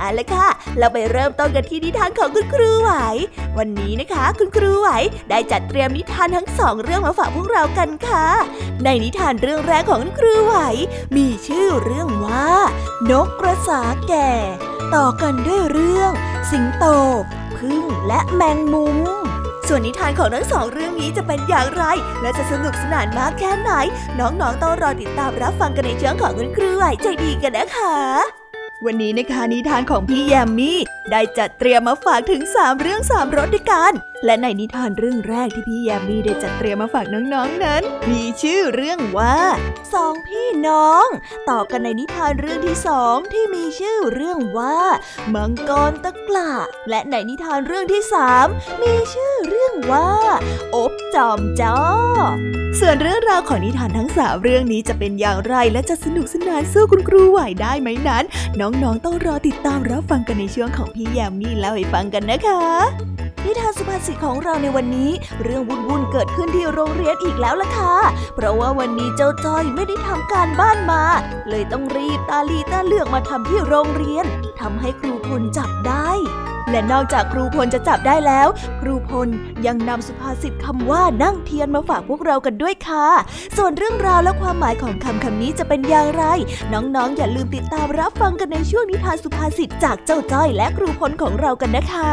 เอาละค่ะ เราไปเริ่มต้นกันที่นิทานของคุณครูไหว วันนี้นะคะ คุณครูไหวได้จัดเตรียมนิทานทั้งสองเรื่องมาฝากพวกเรากันค่ะ ในนิทานเรื่องแรกของคุณครูไหว มีชื่อเรื่องว่า นกกระสาแก่ ต่อกันด้วยเรื่อง สิงโตพึ่งและแมงมุมส่วนนิทานของทั้งสองเรื่องนี้จะเป็นอย่างไร และจะสนุกสนานมากแค่ไหน น้องๆต้องรอติดตามรับฟังกันในช่องของคุณครูไหวใจดีกันนะคะ วันนี้นะคะนิทานของพี่แยมมี่ได้จัดเตรียมมาฝากถึง 3 เรื่อง 3รสด้วยกัน และในนิทานเรื่องแรกที่พี่แยมมี่ได้จัดเตรียมมาฝากน้องๆนนั้น มีชื่อเรื่องว่าสองพี่น้อง ต่อกันในนิทานเรื่องที่สองที่มีชื่อเรื่องว่า มังกรตะกละและในนิทานเรื่องที่สามมีชื่อเรื่องว่า อบจอมจ้อส่วนเรื่องราวของนิทานทั้งสามเรื่องนี้จะเป็นอย่างไรและจะสนุกสนานสู้คุณครูไหวได้ไหมนั้น น้องๆต้องรอติดตามรับฟังกันในช่วงของพี่แยมมี่เล่าให้ฟังกันนะคะ นิทานสุภาษิตของเราในวันนี้ เรื่องวุ่นๆเกิดขึ้นที่โรงเรียนอีกแล้วล่ะค่ะ เพราะว่าวันนี้เจ้าจ้อยไม่ได้ทำการบ้านมา เลยต้องรีบตาลีตาเลือกมาทำที่โรงเรียนทำให้ครูพลจับได้ และนอกจากครูพลจะจับได้แล้ว ครูพลยังนำสุภาษิตคำว่านั่งเทียนมาฝากพวกเรากันด้วยค่ะ ส่วนเรื่องราวและความหมายของคำคำนี้จะเป็นอย่างไร น้องๆ อย่าลืมติดตามรับฟังกันในช่วงนิทานสุภาษิตจากเจ้าจ้อยและครูพลของเรากันนะคะ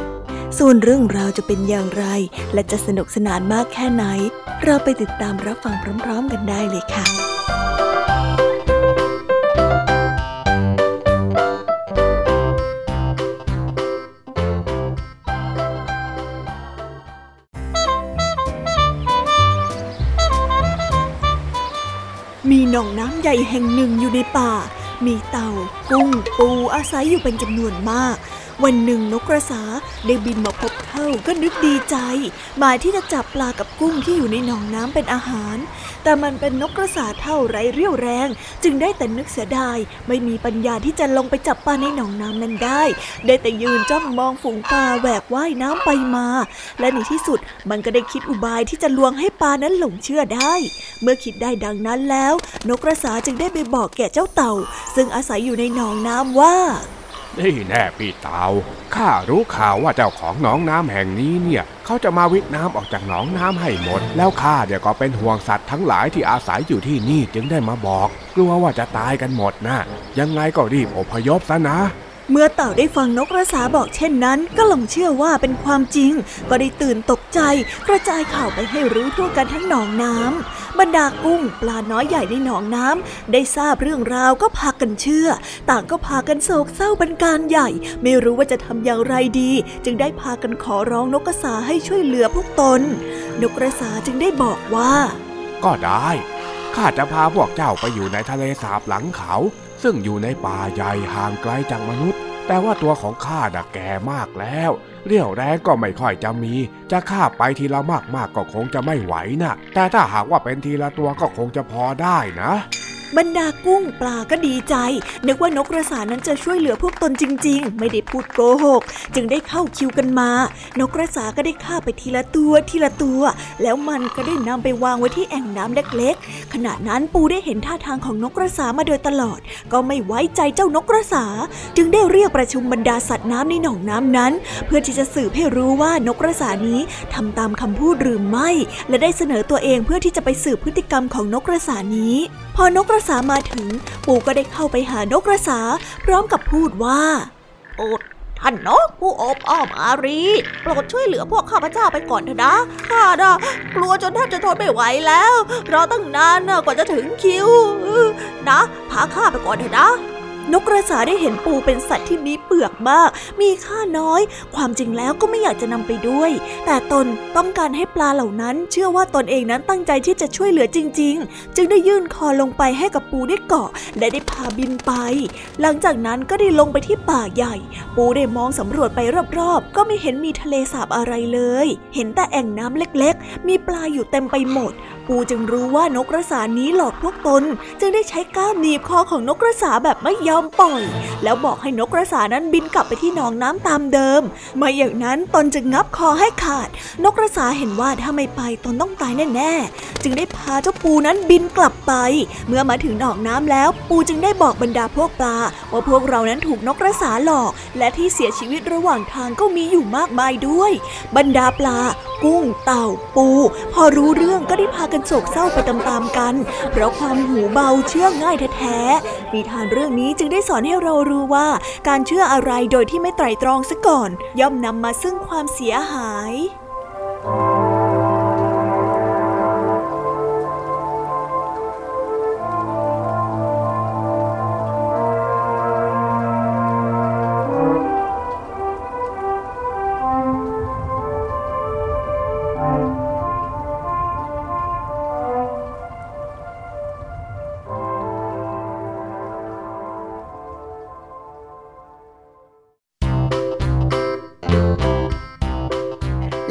ส่วนเรื่องราวจะเป็นอย่างไร และจะสนุกสนานมากแค่ไหน เราไปติดตามรับฟังพร้อมๆกันได้เลยค่ะมีหนองน้ำใหญ่แห่งหนึ่งอยู่ในป่า มีเต่า กุ้ง ปูอาศัยอยู่เป็นจำนวนมาก วันหนึ่งนกกระสาได้บินมาพบเท่าก็นึกดีใจหมายที่จะจับปลากับกุ้งที่อยู่ในหนองน้ำเป็นอาหาร แต่มันเป็นนกกระสาเท่าไรเรี่ยวแรง จึงได้แต่นึกเสียดาย ไม่มีปัญญาที่จะลงไปจับปลาในหนองน้ำนั้นได้ ได้แต่ยืนจ้องมองฝูงปลาแหวกว่ายน้ำไปมา และในที่สุดมันก็ได้คิดอุบายที่จะลวงให้ปลานั้นหลงเชื่อได้ เมื่อคิดได้ดังนั้นแล้ว นกกระสาจึงได้ไปบอกแก่เจ้าเต่า ซึ่งอาศัยอยู่ในหนองน้ำว่า นี่แน่พี่เตาข้ารู้ข่าวว่าเจ้าของหนองน้ำแห่งนี้เนี่ยเขาจะมาวิทน้ำออกจากหนองน้ำให้หมด แล้วข้าเดี๋ยวก็เป็นห่วงสัตว์ทั้งหลายที่อาศัยอยู่ที่นี่จึงได้มาบอก กลัวว่าจะตายกันหมดนะยังไงก็รีบอพยพซะนะ เมื่อเต่าได้ฟังนกกระสาบอกเช่นนั้น ก็หลงเชื่อว่าเป็นความจริง ก็ได้ตื่นตกใจ กระจายข่าวไปให้รู้ทั่วกันทั้งหนองน้ำบรรดากุ้งปลาน้อยใหญ่ในหนองน้ำได้ทราบเรื่องราวก็พากันเชื่อ ต่างก็พากันโศกเศร้าเป็นการใหญ่ ไม่รู้ว่าจะทำอย่างไรดี จึงได้พากันขอร้องนกกระสาให้ช่วยเหลือพวกตน นกกระสาจึงได้บอกว่า ก็ได้ข้าจะพาพวกเจ้าไปอยู่ในทะเลสาบหลังเขา ซึ่งอยู่ในป่าใหญ่ห่างไกลจากมนุษย์ แต่ว่าตัวของข้าน่ะแก่มากแล้ว เรี่ยวแรงก็ไม่ค่อยจะมี จะฆ่าไปทีละมากๆก็คงจะไม่ไหวนะแต่ถ้าหากว่าเป็นทีละตัวก็คงจะพอได้นะ บรรดากุ้งปลาก็ดีใจ นึกว่านกกระสานั้นจะช่วยเหลือพวกตนจริง ๆ ไม่ได้พูดโกหก จึงได้เข้าคิวกันมา นกกระสาก็ได้ฆ่าไปทีละตัวทีละตัว แล้วมันก็ได้นำไปวางไว้ที่แอ่งน้ำเล็กๆขณะนั้นปูได้เห็นท่าทางของนกกระสามาโดยตลอด ก็ไม่ไว้ใจเจ้านกกระสา จึงได้เรียกประชุมบรรดาสัตว์น้ำในหนองน้ำนั้น เพื่อที่จะสืบให้รู้ว่านกกระสานี้ทำตามคำพูดหรือไม่ และได้เสนอตัวเองเพื่อที่จะไปสืบพฤติกรรมของนกกระสานี้ พอนกกระสามาถึง ปู่ก็ได้เข้าไปหานกกระสา พร้อมกับพูดว่า โอ้ท่านนกผู้อบอ้อมอารีโปรดช่วยเหลือพวกข้าพเจ้าไปก่อนเถอะนะข้าน่ะกลัวจนแทบจะทนไม่ไหวแล้วรอตั้งนานนะกว่าจะถึงคิวนะพาข้าไปก่อนเถอะนะ นกกระสาได้เห็นปูเป็นสัตว์ที่มีเปลือกมาก มีค่าน้อย ความจริงแล้วก็ไม่อยากจะนำไปด้วย แต่ตนต้องการให้ปลาเหล่านั้น เชื่อว่าตนเองนั้นตั้งใจที่จะช่วยเหลือจริง ๆ จึงได้ยื่นคอลงไปให้กับปูได้เกาะ และได้พาบินไป หลังจากนั้นก็ได้ลงไปที่ป่าใหญ่ ปูได้มองสำรวจไปรอบๆ ก็ไม่เห็นมีทะเลสาบอะไรเลย เห็นแต่แอ่งน้ำเล็กๆ มีปลาอยู่เต็มไปหมด ปูจึงรู้ว่านกกระสานี้หลอกพวกตน จึงได้ใช้ก้ามหนีบคอของนกกระสาแบบไม่ยอมปล่อย แล้วบอกให้นกกระสานั้นบินกลับไปที่หนองน้ำตามเดิมไม่อย่างนั้นตนจึงงับคอให้ขาด นกกระสาเห็นว่าถ้าไม่ไปตนต้องตายแน่ๆ จึงได้พาเจ้าปูนั้นบินกลับไป เมื่อมาถึงหนองน้ำแล้ว ปูจึงได้บอกบรรดาพวกปลา ว่าพวกเรานั้นถูกนกกระสาหลอก และที่เสียชีวิตระหว่างทางก็มีอยู่มากมายด้วย บรรดาปลา กุ้ง เต่าปู พอรู้เรื่องก็ได้พากันโศกเศร้าไปตามๆกัน เพราะความหูเบาเชื่อง่ายแท้ๆนิทานเรื่องนี้จึงได้สอนให้เรารู้ว่า การเชื่ออะไรโดยที่ไม่ไตร่ตรองซะก่อน ย่อมนำมาซึ่งความเสียหาย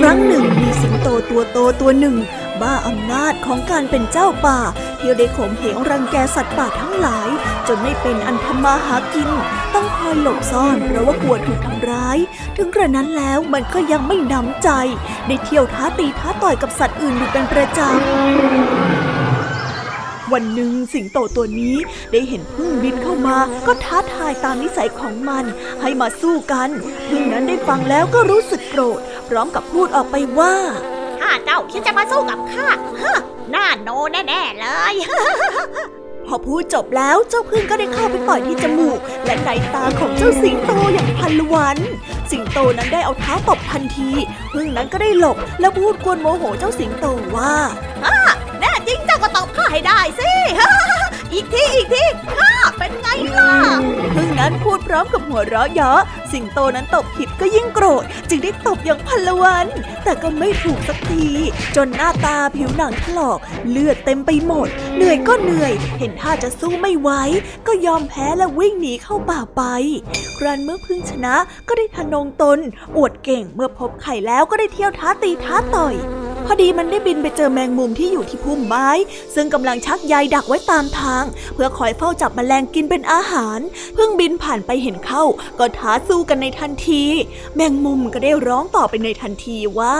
ครั้งหนึ่งมีสิงโตตัวโตตัวหนึ่ งบ้าอำนาจของการเป็นเจ้าป่า ที่ได้ข่มเหงรังแกสัตว์ป่าทั้งหลาย จนไม่เป็นอันทำมาหากิน ต้องคอยหลบซ่อนเพราะว่ากลัวถูกทำร้าย ถึงกระนั้นแล้วมันก็ยังไม่นำใจ ได้เที่ยวท้าตีท้าต่อยกับสัตว์อื่นอยู่เป็นประจำวันหนึ่งสิงโตตัวนี้ได้เห็นพึ่งบินเข้ามาก็ท้าทายตามนิสัยของมัน ให้มาสู้กันพึ่งนั้นได้ฟังแล้วก็รู้สึกโกรธ พร้อมกับพูดออกไปว่า ถ้าเจ้าคิดจะมาสู้กับข้าฮะ หน้าโนแน่ๆเลย พอพูดจบแล้วเจ้าพึ่งก็ได้เข้าไปต่อยที่จมูก และในตาของเจ้าสิงโตอย่างพันลวัน สิงโตนั้นได้เอาเท้าตบทันที พึ่งนั้นก็ได้หลบและพูดกวนโมโหเจ้าสิงโตว่าแน่จริงเจ้าก็ตอบข้าให้ได้สิ อีกทีอีกทีข้าเป็นไงล่ะพึ่งนั้นพูดพร้อมกับหัวเราะเยาะสิงโตนั้นตบผิดก็ยิ่งโกรธ จึงได้ตบอย่างพลวัน แต่ก็ไม่ถูกสักที จนหน้าตาผิวหนังถลอก เลือดเต็มไปหมด เหนื่อยก็เหนื่อย เห็นท่าจะสู้ไม่ไหวก็ยอมแพ้และวิ่งหนีเข้าป่าไป ครั้นเมื่อพึ่งชนะก็ได้ทะนงตน อวดเก่งเมื่อพบไข่แล้วก็ได้เที่ยวท้าตีท้าต่อย พอดีมันได้บินไปเจอแมงมุมที่อยู่ที่พุ่มไม้ ซึ่งกำลังชักใยดักไว้ตามทาง เพื่อคอยเฝ้าจับแมลงกินเป็นอาหาร เพิ่งบินผ่านไปเห็นเข้า ก็ท้าสู้กันในทันที แมงมุมก็ได้ร้องต่อไปในทันทีว่า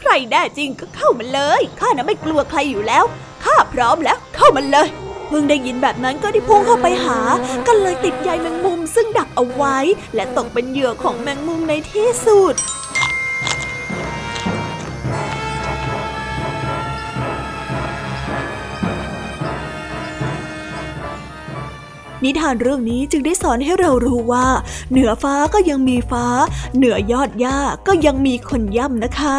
ใครแน่จริงก็เข้ามาเลยข้าน่ะไม่กลัวใครอยู่แล้วข้าพร้อมแล้วเข้ามาเลยเพิ่งได้ยินแบบนั้นก็ได้พุ่งเข้าไปหาก็เลยติดใยแมงมุมซึ่งดักเอาไว้ และตกเป็นเหยื่อของแมงมุมในที่สุด นิทานเรื่องนี้จึงได้สอนให้เรารู้ว่า เหนือฟ้าก็ยังมีฟ้า เหนือยอดหญ้าก็ยังมีคนย่ำนะคะ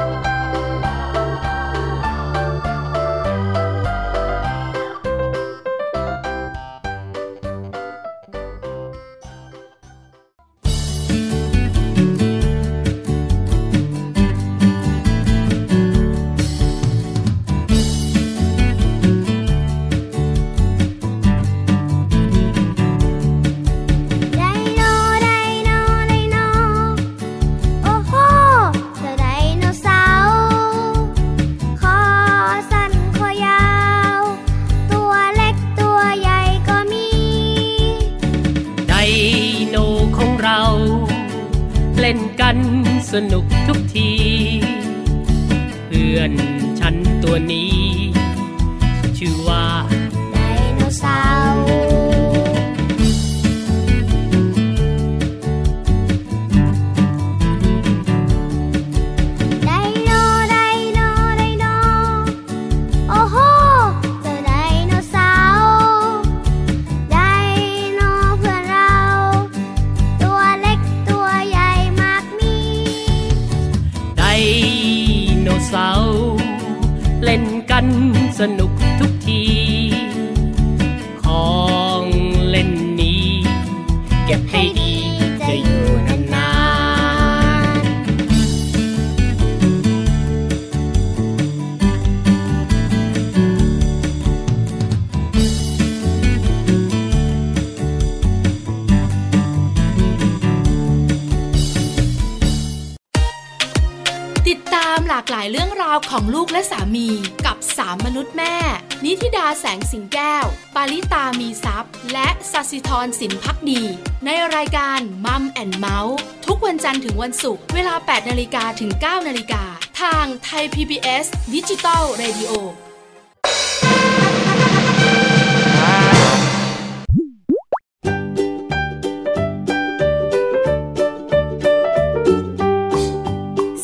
ส์ทุกวันจันทร์ถึงวันศุกร์เวลา 8นาฬิกาถึง 9นาฬิกาทางไทย PBS ดิจิตอล Radio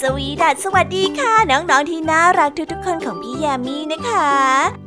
สวีดัสสวัสดีค่ะ น้อง ๆ ที่น่ารักทุก ๆ คนของพี่ยามีนะคะ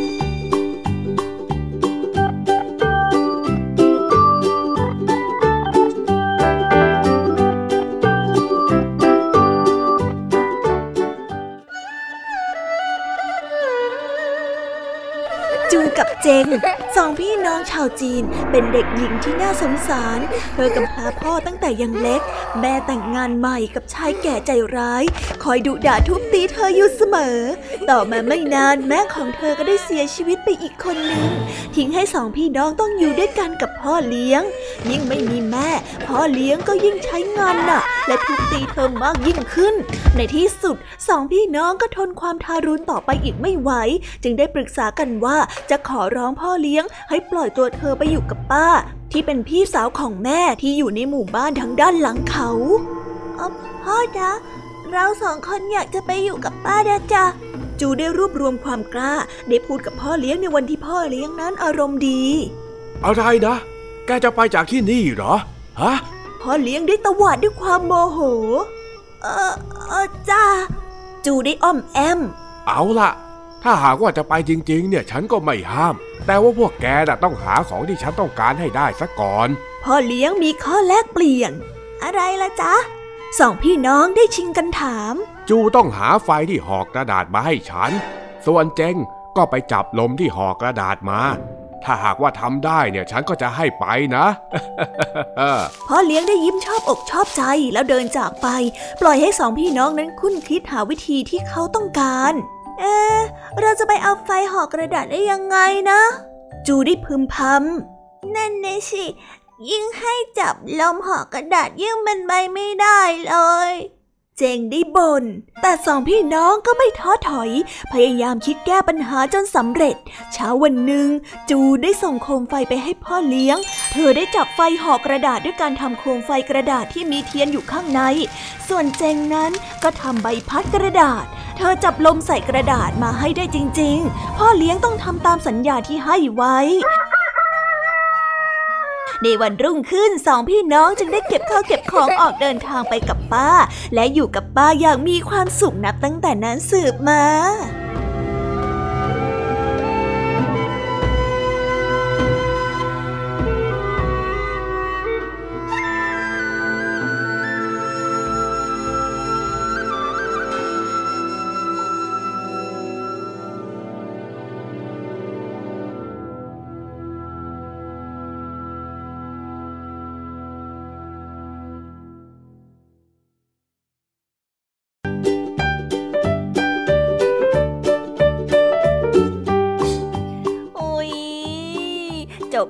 Jaden. สองพี่น้องชาวจีนเป็นเด็กหญิงที่น่าสงสาร เธอกำพร้าพ่อตั้งแต่ยังเล็ก แม่แต่งงานใหม่กับชายแก่ใจร้าย คอยดุด่าทุบตีเธออยู่เสมอ ต่อมาไม่นานแม่ของเธอก็ได้เสียชีวิตไปอีกคนนึง ทิ้งให้สองพี่น้องต้องอยู่ด้วยกันกับพ่อเลี้ยง ยิ่งไม่มีแม่ พ่อเลี้ยงก็ยิ่งใช้งานหนักและทุบตีเธอมากยิ่งขึ้น ในที่สุดสองพี่น้องก็ทนความทารุณต่อไปอีกไม่ไหว จึงได้ปรึกษากันว่าจะขอร้องพ่อเลี้ยงให้ปล่อยตัวเธอไปอยู่กับป้า ที่เป็นพี่สาวของแม่ที่อยู่ในหมู่บ้านทางด้านหลังเขาพ่อจ๊ะเราสองคนอยากจะไปอยู่กับป้านะจ๊ะจูได้รวบรวมความกล้า ได้พูดกับพ่อเลี้ยงในวันที่พ่อเลี้ยงนั้นอารมณ์ดี อะไรนะ แกจะไปจากที่นี่เหรอ ฮะ พ่อเลี้ยงได้ตวาดด้วยความโมโห เออเออจ้า จูได้อ้อมแอม เอาล่ะ ถ้าหากว่าจะไปจริงๆ เนี่ยฉันก็ไม่ห้าม แต่ว่าพวกแกน่ะต้องหาของที่ฉันต้องการให้ได้ซะก่อน พ่อเลี้ยงมีข้อแลกเปลี่ยน อะไรล่ะจ๊ะสองพี่น้องได้ชิงกันถาม จูต้องหาไฟที่ห่อกระดาษมาให้ฉัน ส่วนเจงก็ไปจับลมที่ห่อกระดาษมา ถ้าหากว่าทำได้เนี่ยฉันก็จะให้ไปนะพ่อเลี้ยงได้ยิ้มชอบอกชอบใจแล้วเดินจากไป ปล่อยให้สองพี่น้องนั้นคุ้นคิดหาวิธีที่เขาต้องการ เอ๊ะเราจะไปเอาไฟห่อกระดาษได้ยังไงนะ จูได้พึมพำนั่นเนสิ ยิ่งให้จับลมห่อกระดาษยิ่งเป็นไปไม่ได้เลยเจงได้บน่นแต่สองพี่น้องก็ไม่ท้อถอย พยายามคิดแก้ปัญหาจนสำเร็จ เช้าวันหนึ่ง จูได้ส่งโคมไฟไปให้พ่อเลี้ยง เธอได้จับไฟห่อกระดาษด้วยการทำโคมไฟกระดาษที่มีเทียนอยู่ข้างใน ส่วนเจงนั้นก็ทำใบพัดกระดาษเธอจับลมใส่กระดาษมาให้ได้จริง ๆ พ่อเลี้ยงต้องทำตามสัญญาที่ให้ไว้ ในวันรุ่งขึ้นสองพี่น้องจึงได้เก็บข้าวเก็บของออกเดินทางไปกับป้า และอยู่กับป้าอย่างมีความสุขนับตั้งแต่นั้นสืบมา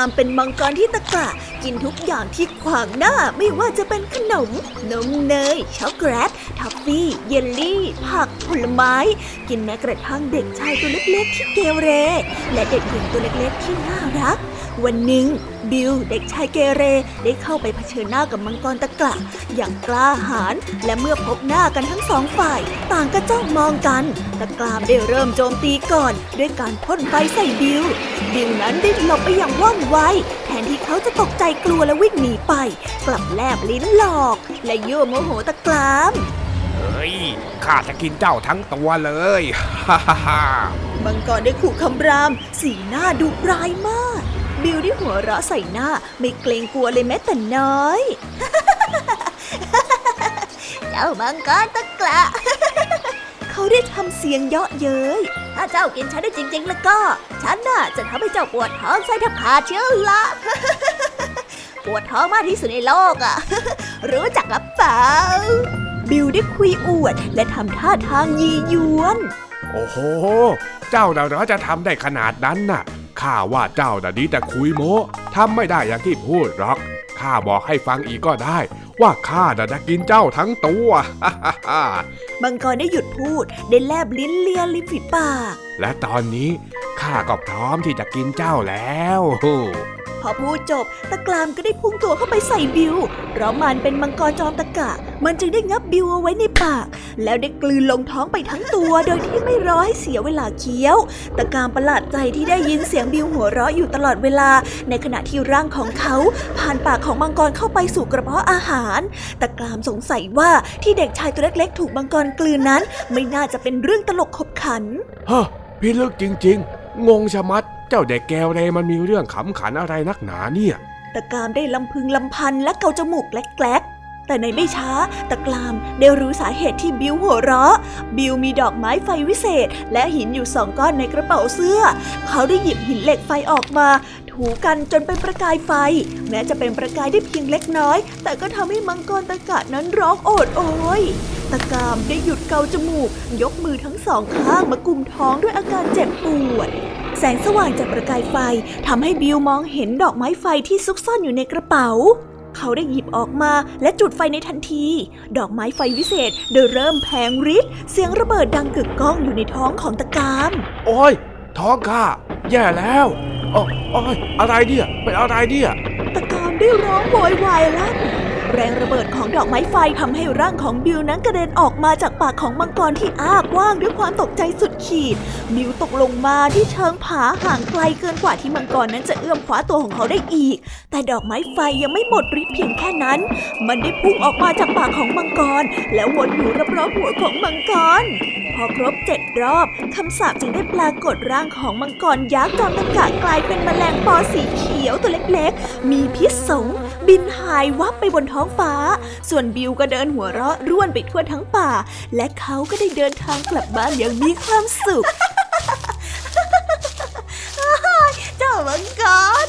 ตะกรามเป็นมังกรที่ตะกละกินทุกอย่างที่ขวางหน้าไม่ว่าจะเป็นขนม นมเนย ช็อกโกแลตทอฟฟี่ เยลลี่ ผักผลไม้ กินแม้กระทั่งเด็กชายตัวเล็กๆที่เกเร และเด็กหญิงตัวเล็กๆที่น่ารัก วันหนึ่งบิลเด็กชายเกเรได้เข้าไปเผชิญหน้ากับมังกรตะกละอย่างกล้าหาญและเมื่อพบหน้ากันทั้งสองฝ่าย ต่างก็จ้องมองกัน ตะกรามได้เริ่มโจมตีก่อน ด้วยการพ่นไฟใส่บิลบิลนั้นได้หลบไปอย่างว่องไวแทนที่เขาจะตกใจกลัวและวิ่งหนีไป กลับแลบลิ้นหลอก และยั่วโมโหตะกรามเฮ้ยข้าจะกินเจ้าทั้งตัวเลยฮ่าฮ่าฮ่ามังกรได้ขู่คำราม สีหน้าดุร้ายมาก บิลได้หัวเราะใส่หน้า ไม่เกรงกลัวเลยแม้แต่น้อย เจ้ามังกรตะกละเขาได้ทำเสียงเยาะเย้ย ถ้าเจ้ากินฉันได้จริง ๆ แล้วก็ ฉันน่ะจะทำให้เจ้าปวดท้องไส้แทบขาดเชียวละปวดท้องมากที่สุดในโลกอะ รู้จักหรือเปล่า บิลได้คุยอวด และทำท่าทางยียวน โอ้โห เจ้าน่ะเหรอจะทำได้ขนาดนั้นน่ะ ข้าว่าเจ้าน่ะดีแต่คุยโม้ทำไม่ได้อย่างที่พูดหรอกข้าบอกให้ฟังอีกก็ได้ ว่าข้าน่ะจะกินเจ้าทั้งตัวฮ่าฮ่าฮ่ามังกรได้หยุดพูดได้แลบลิ้นเลียริมฝีปาก และตอนนี้ข้าก็พร้อมที่จะกินเจ้าแล้ว พอพูดจบ ตะกรามก็ได้พุ่งตัวเข้าไปใส่บิว เพราะมันเป็นมังกรจอมตะกะ มันจึงได้งับบิวเอาไว้ในปาก แล้วได้กลืนลงท้องไปทั้งตัวโดยที่ไม่รอให้เสียเวลาเคี้ยว ตะกรามประหลาดใจที่ได้ยินเสียงบิวหัวเราะอยู่ตลอดเวลา ในขณะที่ร่างของเขา ผ่านปากของมังกรเข้าไปสู่กระเพาะอาหาร ตะกรามสงสัยว่าที่เด็กชายตัวเล็กๆ ถูกมังกรกลืนนั้น ไม่น่าจะเป็นเรื่องตลกขบขันฮะพี่เลึกจริง ๆ งงชะมัด เจ้าเด็กแก้วเรมันมีเรื่องขำขันอะไรนักหนาเนี่ย ตะกรามได้ลำพึงลำพันและเกาจมูกแกลกแต่ในไม่ช้า ตะกรามได้รู้สาเหตุที่บิวหัวเราะ บิวมีดอกไม้ไฟวิเศษ และหินอยู่สองก้อนในกระเป๋าเสื้อ เขาได้หยิบหินเหล็กไฟออกมาูกันจนเป็นประกายไฟ แม้จะเป็นประกายได้เพียงเล็กน้อย แต่ก็ทำให้มังกรตะกะนั้นร้องโอดโอยตะกามได้หยุดเกาจมูก ยกมือทั้งสองข้างมากุมท้องด้วยอาการเจ็บปวด แสงสว่างจากประกายไฟทำให้บิวมองเห็นดอกไม้ไฟที่ซุกซ่อนอยู่ในกระเป๋าเขาได้หยิบออกมาและจุดไฟในทันที ดอกไม้ไฟวิเศษได้เริ่มแผงฤทธิ์เสียงระเบิดดังกึกก้องอยู่ในท้องของตะกาม โอ้ย ท้องข้าแย่แล้ว โอ้โอ้ยอะไรเนี่ย เป็นอะไรเนี่ย ตะกามได้ร้องโวยวายลั่น แรงระเบิดของดอกไม้ไฟทำให้ร่างของบิวนั้นกระเด็นออกมาจากปากของมังกรที่อ้ากว้างด้วยความตกใจสุดขีด บิวตกลงมาที่เชิงผาห่างไกลเกินกว่าที่มังกรนั้นจะเอื้อมคว้าตัวของเขาได้อีก แต่ดอกไม้ไฟยังไม่หมดฤทธิ์เพียงแค่นั้น มันได้พุ่งออกมาจากปากของมังกร แล้ววนอยู่รอบๆหัวของมังกร พอครบเจ็ดรอบคำสาปจึงได้ปรากฏร่างของมังกรยักษ์จอมตะกะกลายเป็นแมลงปอสีเขียวตัวเล็กๆ มีพิษสงบินหายวับไปบนท้องฟ้า ส่วนบิวก็เดินหัวเราะร่วนไปทั่วทั้งป่า และเขาก็ได้เดินทางกลับบ้านอย่างมีความสุขเจ้ามังกร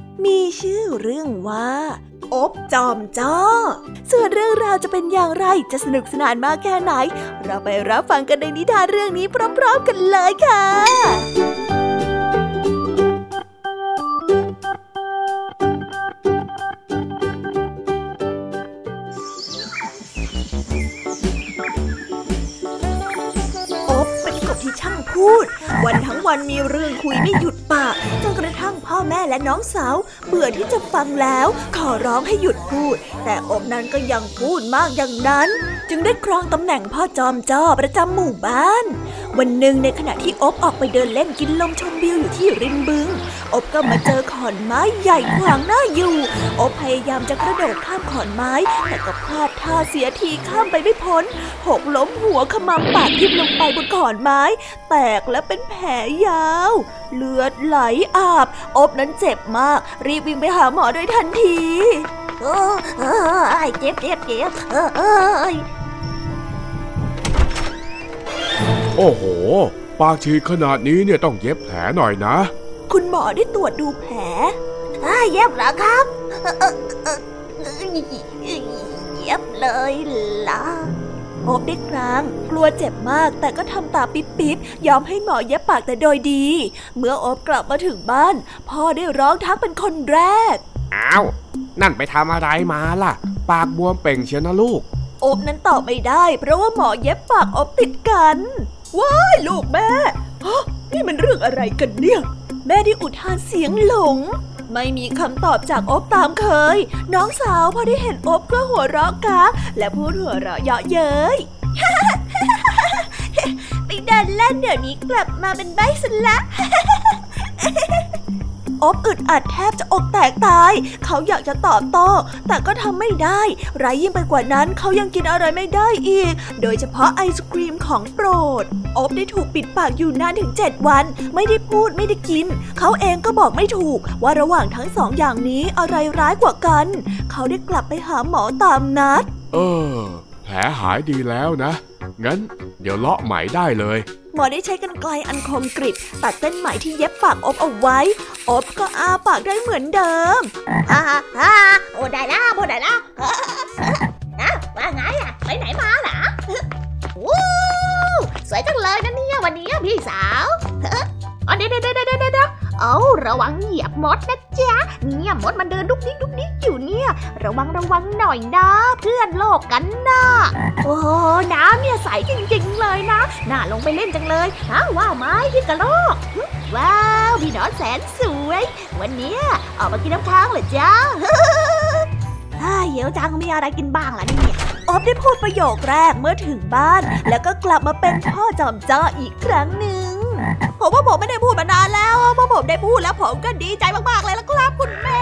มีชื่อเรื่องว่า อบจอมจ้อ ส่วนเรื่องราวจะเป็นอย่างไรจะสนุกสนานมากแค่ไหน เราไปรับฟังกันในนิทานเรื่องนี้พร้อมๆกันเลยค่ะอบเป็นกบที่ช่างพูด วันทั้งวันมีเรื่องคุยไม่หยุดปากจนกระทั่งพ่อแม่และน้องสาว เบื่อที่จะฟังแล้ว ขอร้องให้หยุดพูด แต่อบนั้นก็ยังพูดมากอย่างนั้น จึงได้ครองตำแหน่งพ่อจอมจ้อประจำหมู่บ้านวันหนึ่งในขณะที่อบออกไปเดินเล่นกินลมชมวิวอยู่ที่ริมบึง อบก็มาเจอขอนไม้ใหญ่ขวางหน้าอยู่ อบพยายามจะกระโดดข้ามขอนไม้ แต่ก็พลาดท่าเสียทีข้ามไปไม่พ้น หกล้มหัวขมำปากทิ่มลงไปบนขอนไม้ แตกและเป็นแผลยาว เลือดไหลอาบ อบนั้นเจ็บมาก รีบวิ่งไปหาหมอโดยทันที เออเออเจ็บเจ็บเจ็บเออเออ โอ้โห ปากฉีกขนาดนี้เนี่ยต้องเย็บแผลหน่อยนะ คุณหมอได้ตรวจดูแผลอ่าเย็บเหรอครับเออเออเออเย็บเลยล่ะอบได้ครางกลัวเจ็บมากแต่ก็ทำตาปิ๊บปิ๊บยอมให้หมอเย็บปากแต่โดยดี เมื่ออบกลับมาถึงบ้าน พ่อได้ร้องทักเป็นคนแรก อ้าว นั่นไปทำอะไรมาล่ะ ปากบวมเป่งเชียวนะลูกอบนั้นตอบไม่ได้ เพราะว่าหมอเย็บปากอบติดกัน ว้ายลูกแม่ฮะนี่มันเรื่องอะไรกันเนี่ย แม่ได้อุทานเสียงหลง ไม่มีคำตอบจากอบตามเคย น้องสาวพอได้เห็นอบก็หัวเราะกาและพูดหัวเราะเยาะเย้ยไปเดินเล่นเดี๋ยวนี้กลับมาเป็นใบสละ อบอึดอัดแทบจะอกแตกตาย เขาอยากจะตอบโต้แต่ก็ทำไม่ได้ ไรยิ่งไปกว่านั้นเขายังกินอะไรไม่ได้อีก โดยเฉพาะไอศครีมของโปรด อบได้ถูกปิดปากอยู่นานถึง 7 วัน ไม่ได้พูดไม่ได้กิน เขาเองก็บอกไม่ถูก ว่าระหว่างทั้งสองอย่างนี้อะไรร้ายกว่ากัน เขาได้กลับไปหาหมอตามนัด เออ แผลหายดีแล้วนะ งั้น เดี๋ยวเลาะไหมได้เลย หมอได้ใช้กันไกลอันคมกริบตัดเส้นไหมที่เย็บปากอบเอาไว้ อบก็อาปากได้เหมือนเดิมฮ่าฮ่าโอ้ได้แล้วโอ้ได้แล้วนะว่าไงอะ ไปไหนมาล่ะวู้สวยจังเลยนะเนี่ยวันนี้พี่สาวอ๋อเดี๋ยวเดี๋ยวเดี๋ยวเดี๋ยว เดี๋ยวเอาระวังเหยียบมดนะจ๊ะ เนี่ยมดมันเดินดุกดิกดุกดิกอยู่เนี่ย ระวังระวังหน่อยนะเพื่อนโลกกันนะโอ้น้ำเนี่ยใสจริง ๆ เลยนะ น่าลงไปเล่นจังเลยฮะว้าวไหมพี่กระโลกว้าวพี่หนอนแสนสวย วันนี้ออกมากินน้ำค้างเหรอจ๊ะฮ่าเหี่ยวจังมีอะไรกินบ้างล่ะเนี่ยอบได้พูดประโยคแรกเมื่อถึงบ้าน แล้วก็กลับมาเป็นพ่อจอมจ้ออีกครั้งหนึ่ง ผมว่าผมไม่ได้พูดมานานแล้วเมื่อผมได้พูดแล้วผมก็ดีใจมากๆเลยละครับคุณแม่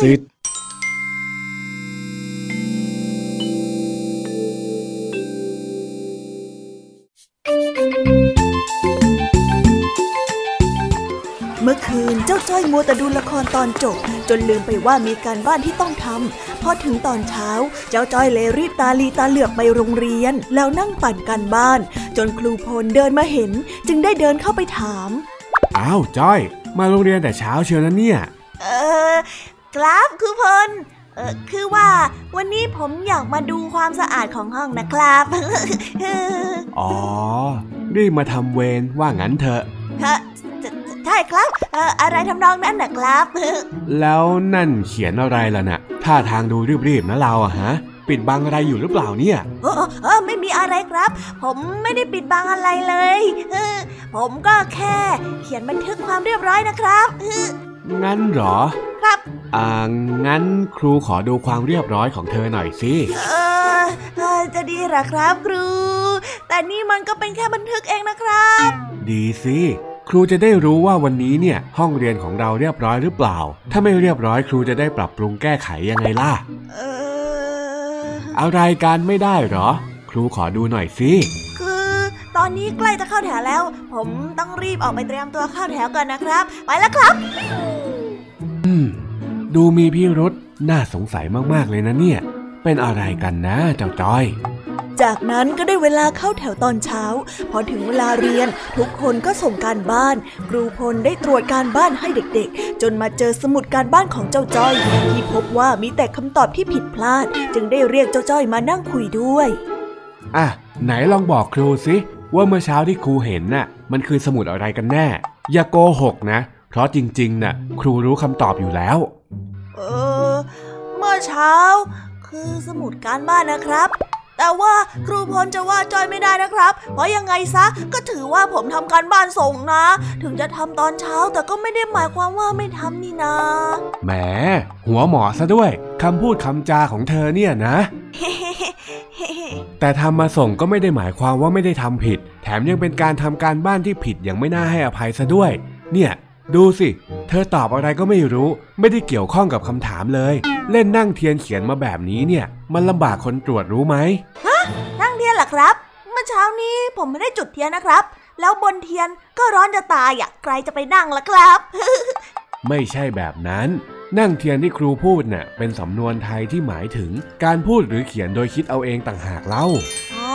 ซื้เมื่อคืนเจ้าจ้อยมัวแต่ดูละครตอนจบ จนลืมไปว่ามีการบ้านที่ต้องทำพอถึงตอนเช้า เจ้าจ้อยเลยรีบตาลีตาเหลือกไปโรงเรียน แล้วนั่งปั่นการบ้าน จนครูพลเดินมาเห็น จึงได้เดินเข้าไปถาม อ้าวจ้อย มาโรงเรียนแต่เช้าเชียวนะเนี่ย เออ ครับคุณพลเออคือว่าวันนี้ผมอยากมาดูความสะอาดของห้องนะครับ อ๋อ รีบมาทำเวรว่างั้นเถอะใช่ครับเอออะไรทำนองนั้นนะครับ แล้วนั่นเขียนอะไรล่ะน่ะ ท่าทางดูรีบรีบนะเราอะฮะ ปิดบังอะไรอยู่หรือเปล่าเนี่ยเออเออไม่มีอะไรครับ ผมไม่ได้ปิดบังอะไรเลยเออผมก็แค่เขียนบันทึกความเรียบร้อยนะครับ งั้นเหรอ ครับ อ่า งั้นครูขอดูความเรียบร้อยของเธอหน่อยสิ เออเออจะดีเหรอครับครู แต่นี่มันก็เป็นแค่บันทึกเองนะครับ ดีสิครูจะได้รู้ว่าวันนี้เนี่ย ห้องเรียนของเราเรียบร้อยหรือเปล่า ถ้าไม่เรียบร้อยครูจะได้ปรับปรุงแก้ไขยังไงล่ะ เอออะไรการไม่ได้เหรอ ครูขอดูหน่อยสิคือ ตอนนี้ใกล้จะเข้าแถวแล้ว ผมต้องรีบออกไปเตรียมตัวเข้าแถวก่อนนะครับ ไปแล้วครับ อืม ดูมีพิรุษน่าสงสัยมากๆเลยนะเนี่ย เป็นอะไรกันนะเจ้าจ้อยจากนั้นก็ได้เวลาเข้าแถวตอนเช้า พอถึงเวลาเรียน ทุกคนก็ส่งการบ้าน ครูพลได้ตรวจการบ้านให้เด็กๆ จนมาเจอสมุดการบ้านของเจ้าจ้อย ที่พบว่ามีแต่คำตอบที่ผิดพลาด จึงได้เรียกเจ้าจ้อยมานั่งคุยด้วย อะ ไหนลองบอกครูสิ ว่าเมื่อเช้าที่ครูเห็นน่ะมันคือสมุดอะไรกันแน่ อย่าโกหกนะ เพราะจริงๆน่ะครูรู้คำตอบอยู่แล้ว เออ เมื่อเช้า คือสมุดการบ้านนะครับ แต่ว่าครูพลจะว่าจอยไม่ได้นะครับ เพราะยังไงซะก็ถือว่าผมทำการบ้านส่งนะ ถึงจะทำตอนเช้าแต่ก็ไม่ได้หมายความว่าไม่ทำนี่นะแหมหัวหมอซะด้วยคำพูดคำจาของเธอเนี่ยนะ แต่ทำมาส่งก็ไม่ได้หมายความว่าไม่ได้ทำผิด แถมยังเป็นการทำการบ้านที่ผิดอย่างไม่น่าให้อภัยซะด้วย เนี่ยดูสิ เธอตอบอะไรก็ไม่รู้ ไม่ได้เกี่ยวข้องกับคำถามเลย เล่นนั่งเทียนเขียนมาแบบนี้เนี่ย มันลำบากคนตรวจรู้ไหมนั่งเทียนเหรอครับ เมื่อเช้านี้ผมไม่ได้จุดเทียนนะครับ แล้วบนเทียนก็ร้อนจะตายอะใครจะไปนั่งล่ะครับ ไม่ใช่แบบนั้น นั่งเทียนที่ครูพูดน่ะเป็นสำนวนไทยที่หมายถึง การพูดหรือเขียนโดยคิดเอาเองต่างหากเล่าอ๋อ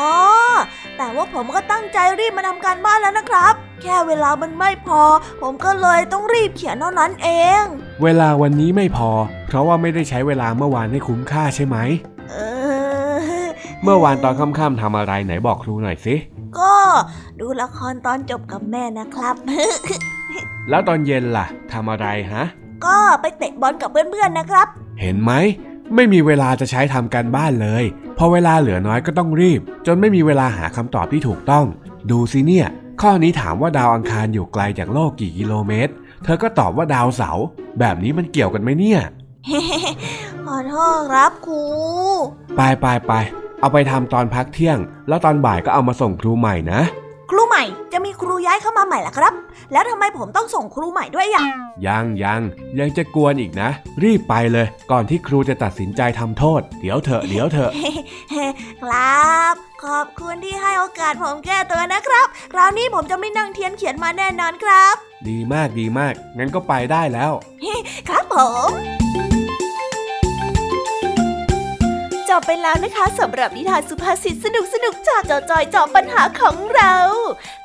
แต่ว่าผมก็ตั้งใจรีบมาทำการบ้านแล้วนะครับ แค่เวลามันไม่พอ ผมก็เลยต้องรีบเขียนเท่านั้นเอง เวลาวันนี้ไม่พอ เพราะว่าไม่ได้ใช้เวลาเมื่อวานให้คุ้มค่าใช่ไหมเออ เมื่อวานตอนค่ำๆทำอะไรไหนบอกครูหน่อยสิก็ดูละครตอนจบกับแม่นะครับ แล้วตอนเย็นล่ะทำอะไรฮะ ก็ไปเตะบอลกับเพื่อนๆนะครับ เห็นไหม ไม่มีเวลาจะใช้ทำการบ้านเลย พอเวลาเหลือน้อยก็ต้องรีบ จนไม่มีเวลาหาคำตอบที่ถูกต้อง ดูสิเนี่ย ข้อนี้ถามว่าดาวอังคารอยู่ไกลจากโลกกี่กิโลเมตร เธอก็ตอบว่าดาวเสาร์แบบนี้มันเกี่ยวกันไหมเนี่ยขอโทษครับครู ไปไปไป เอาไปทำตอนพักเที่ยง แล้วตอนบ่ายก็เอามาส่งครูใหม่นะค รูใหม่ จะมีครูย้ายเข้ามาใหม่ล่ะครับ แล้วทำไมผมต้องส่งครูใหม่ด้วยอะยังยังยังจะกวนอีกนะ รีบไปเลย ก่อนที่ครูจะตัดสินใจทำโทษ เดี๋ยวเถอะเดี๋ยวเถอะครับ ขอบคุณที่ให้โอกาสผมแก้ตัวนะครับ คราวนี้ผมจะไม่นั่งเทียนเขียนมาแน่นอนครับ ดีมากดีมากงั้นก็ไปได้แล้ว ครับผม บไปแล้วนะคะสำหรับนิทานสุภาษิตสนุกสนุกจากจอจอยจอบปัญหาของเรา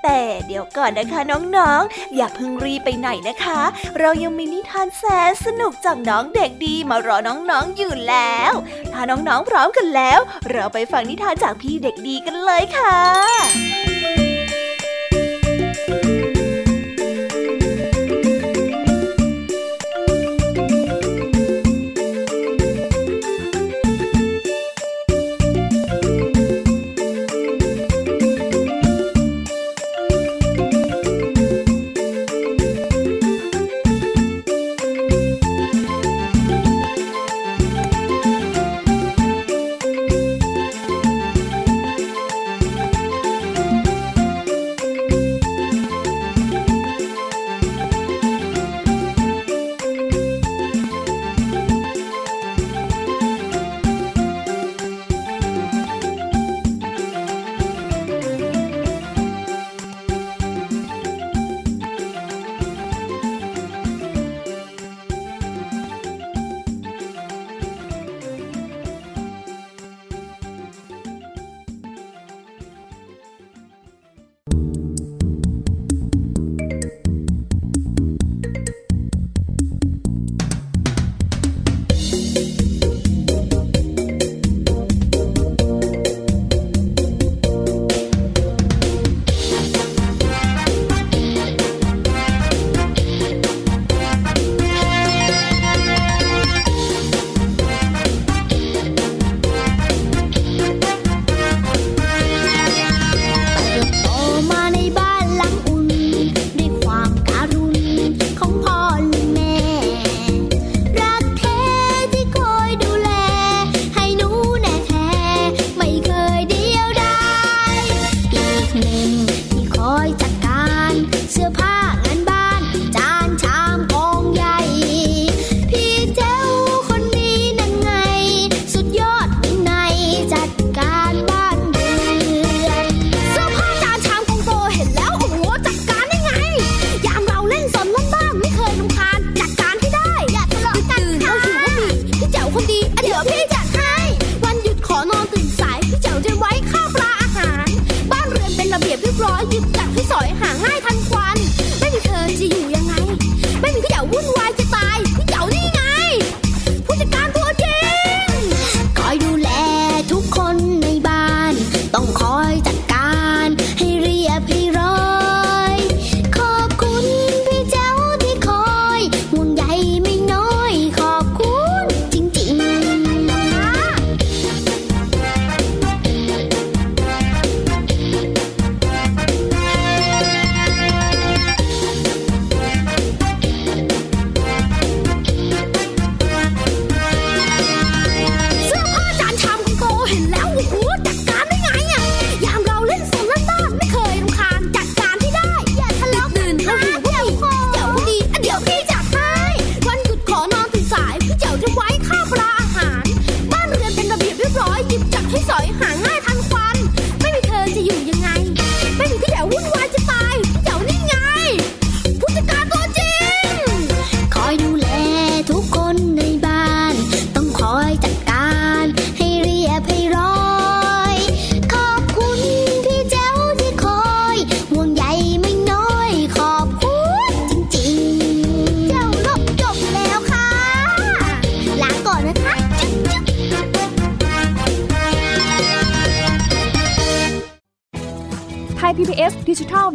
แต่เดี๋ยวก่อนนะคะน้องๆ อย่าเพิ่งรีไปไหนนะคะ เรายังมีนิทานแสนสนุกจากน้องเด็กดีมารอน้องๆอยู่แล้ว ถ้าน้องๆพร้อมกันแล้ว เราไปฟังนิทานจากพี่เด็กดีกันเลยค่ะ「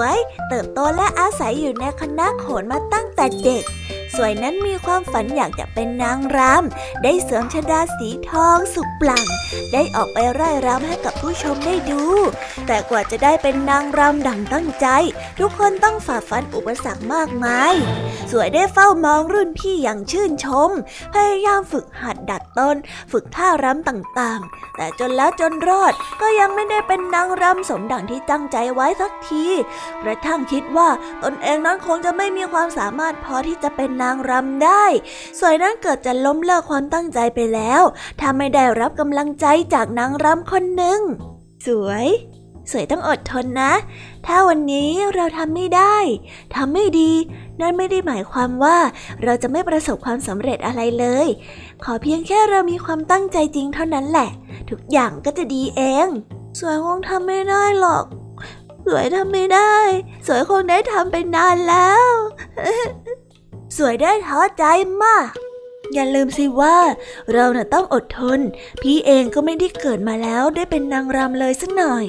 วย เติบโตและอาศัยอยู่ในคณะโขนมาตั้งแต่เด็ก สวยนั้นมีความฝันอยากจะเป็นนางรำได้เสริมชดาสีทองสุกปลั่ง ได้ออกไปไร่รำให้กับผู้ชมได้ดู แต่กว่าจะได้เป็นนางรำดังตั้งใจ ทุกคนต้องฝ่าฟันอุปสรรคมากมาย สวยได้เฝ้ามองรุ่นพี่อย่างชื่นชม พยายามฝึกหัดดัดต้น ฝึกท่ารำต่างๆ แต่จนแล้วจนรอดก็ยังไม่ได้เป็นนางรำสมดังที่ตั้งใจไว้สักทีกระทั่งคิดว่าตนเองนั้นคงจะไม่มีความสามารถพอที่จะเป็นนางางรำได้ สวยนั้นเกิดจะล้มเลิกความตั้งใจไปแล้ว ถ้าไม่ได้รับกำลังใจจากนางรำคนหนึ่ง สวย สวยต้องอดทนนะ ถ้าวันนี้เราทำไม่ได้ทำไม่ดี นั่นไม่ได้หมายความว่าเราจะไม่ประสบความสำเร็จอะไรเลย ขอเพียงแค่เรามีความตั้งใจจริงเท่านั้นแหละ ทุกอย่างก็จะดีเอง สวยคงทำไม่ได้หรอกสวยทำไม่ได้ สวยคงได้ทำไปนานแล้ว สวยได้ท้อใจมาก อย่าลืมสิว่า เราน่ะต้องอดทน พี่เองก็ไม่ได้เกิดมาแล้วได้เป็นนางรำเลยสักหน่อย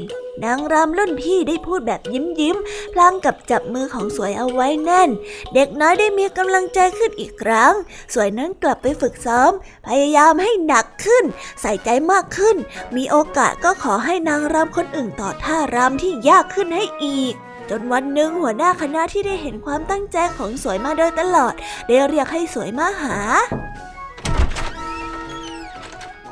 นางรำรุ่นพี่ได้พูดแบบยิ้มยิ้มพลางกับจับมือของสวยเอาไว้แน่น เด็กน้อยได้มีกำลังใจขึ้นอีกครั้ง สวยนั้นกลับไปฝึกซ้อม พยายามให้หนักขึ้น ใส่ใจมากขึ้น มีโอกาสก็ขอให้นางรำคนอื่นต่อท่ารำที่ยากขึ้นให้อีก จนวันหนึ่งหัวหน้าคณะที่ได้เห็นความตั้งใจของสวยมาโดยตลอด ได้เรียกให้สวยมาหา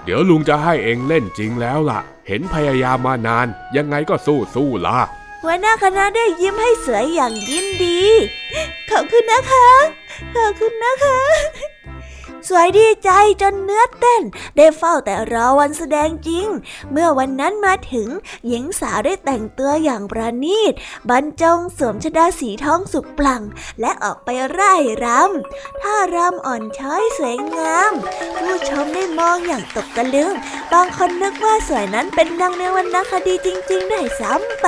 เดี๋ยวลุงจะให้เองเล่นจริงแล้วล่ะ เห็นพยายามมานาน ยังไงก็สู้สู้ล่ะหัวหน้าคณะได้ยิ้มให้สวยอย่างยินดี ขอบคุณนะคะ ขอบคุณนะคะ สวยดีใจจนเนื้อเต้น ได้เฝ้าแต่รอวันแสดงจริง เมื่อวันนั้นมาถึง หญิงสาวได้แต่งตัวอย่างประณีต บรรจงสวมชดาสีทองสุกปลั่งและออกไปไร่รำท่ารำอ่อนช้อยสวยงาม ผู้ชมได้มองอย่างตกตะลึง บางคนนึกว่าสวยนั้นเป็นนางในวรรณคดีจริง ๆ ได้ซ้ำไป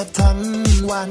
าทั้งวัน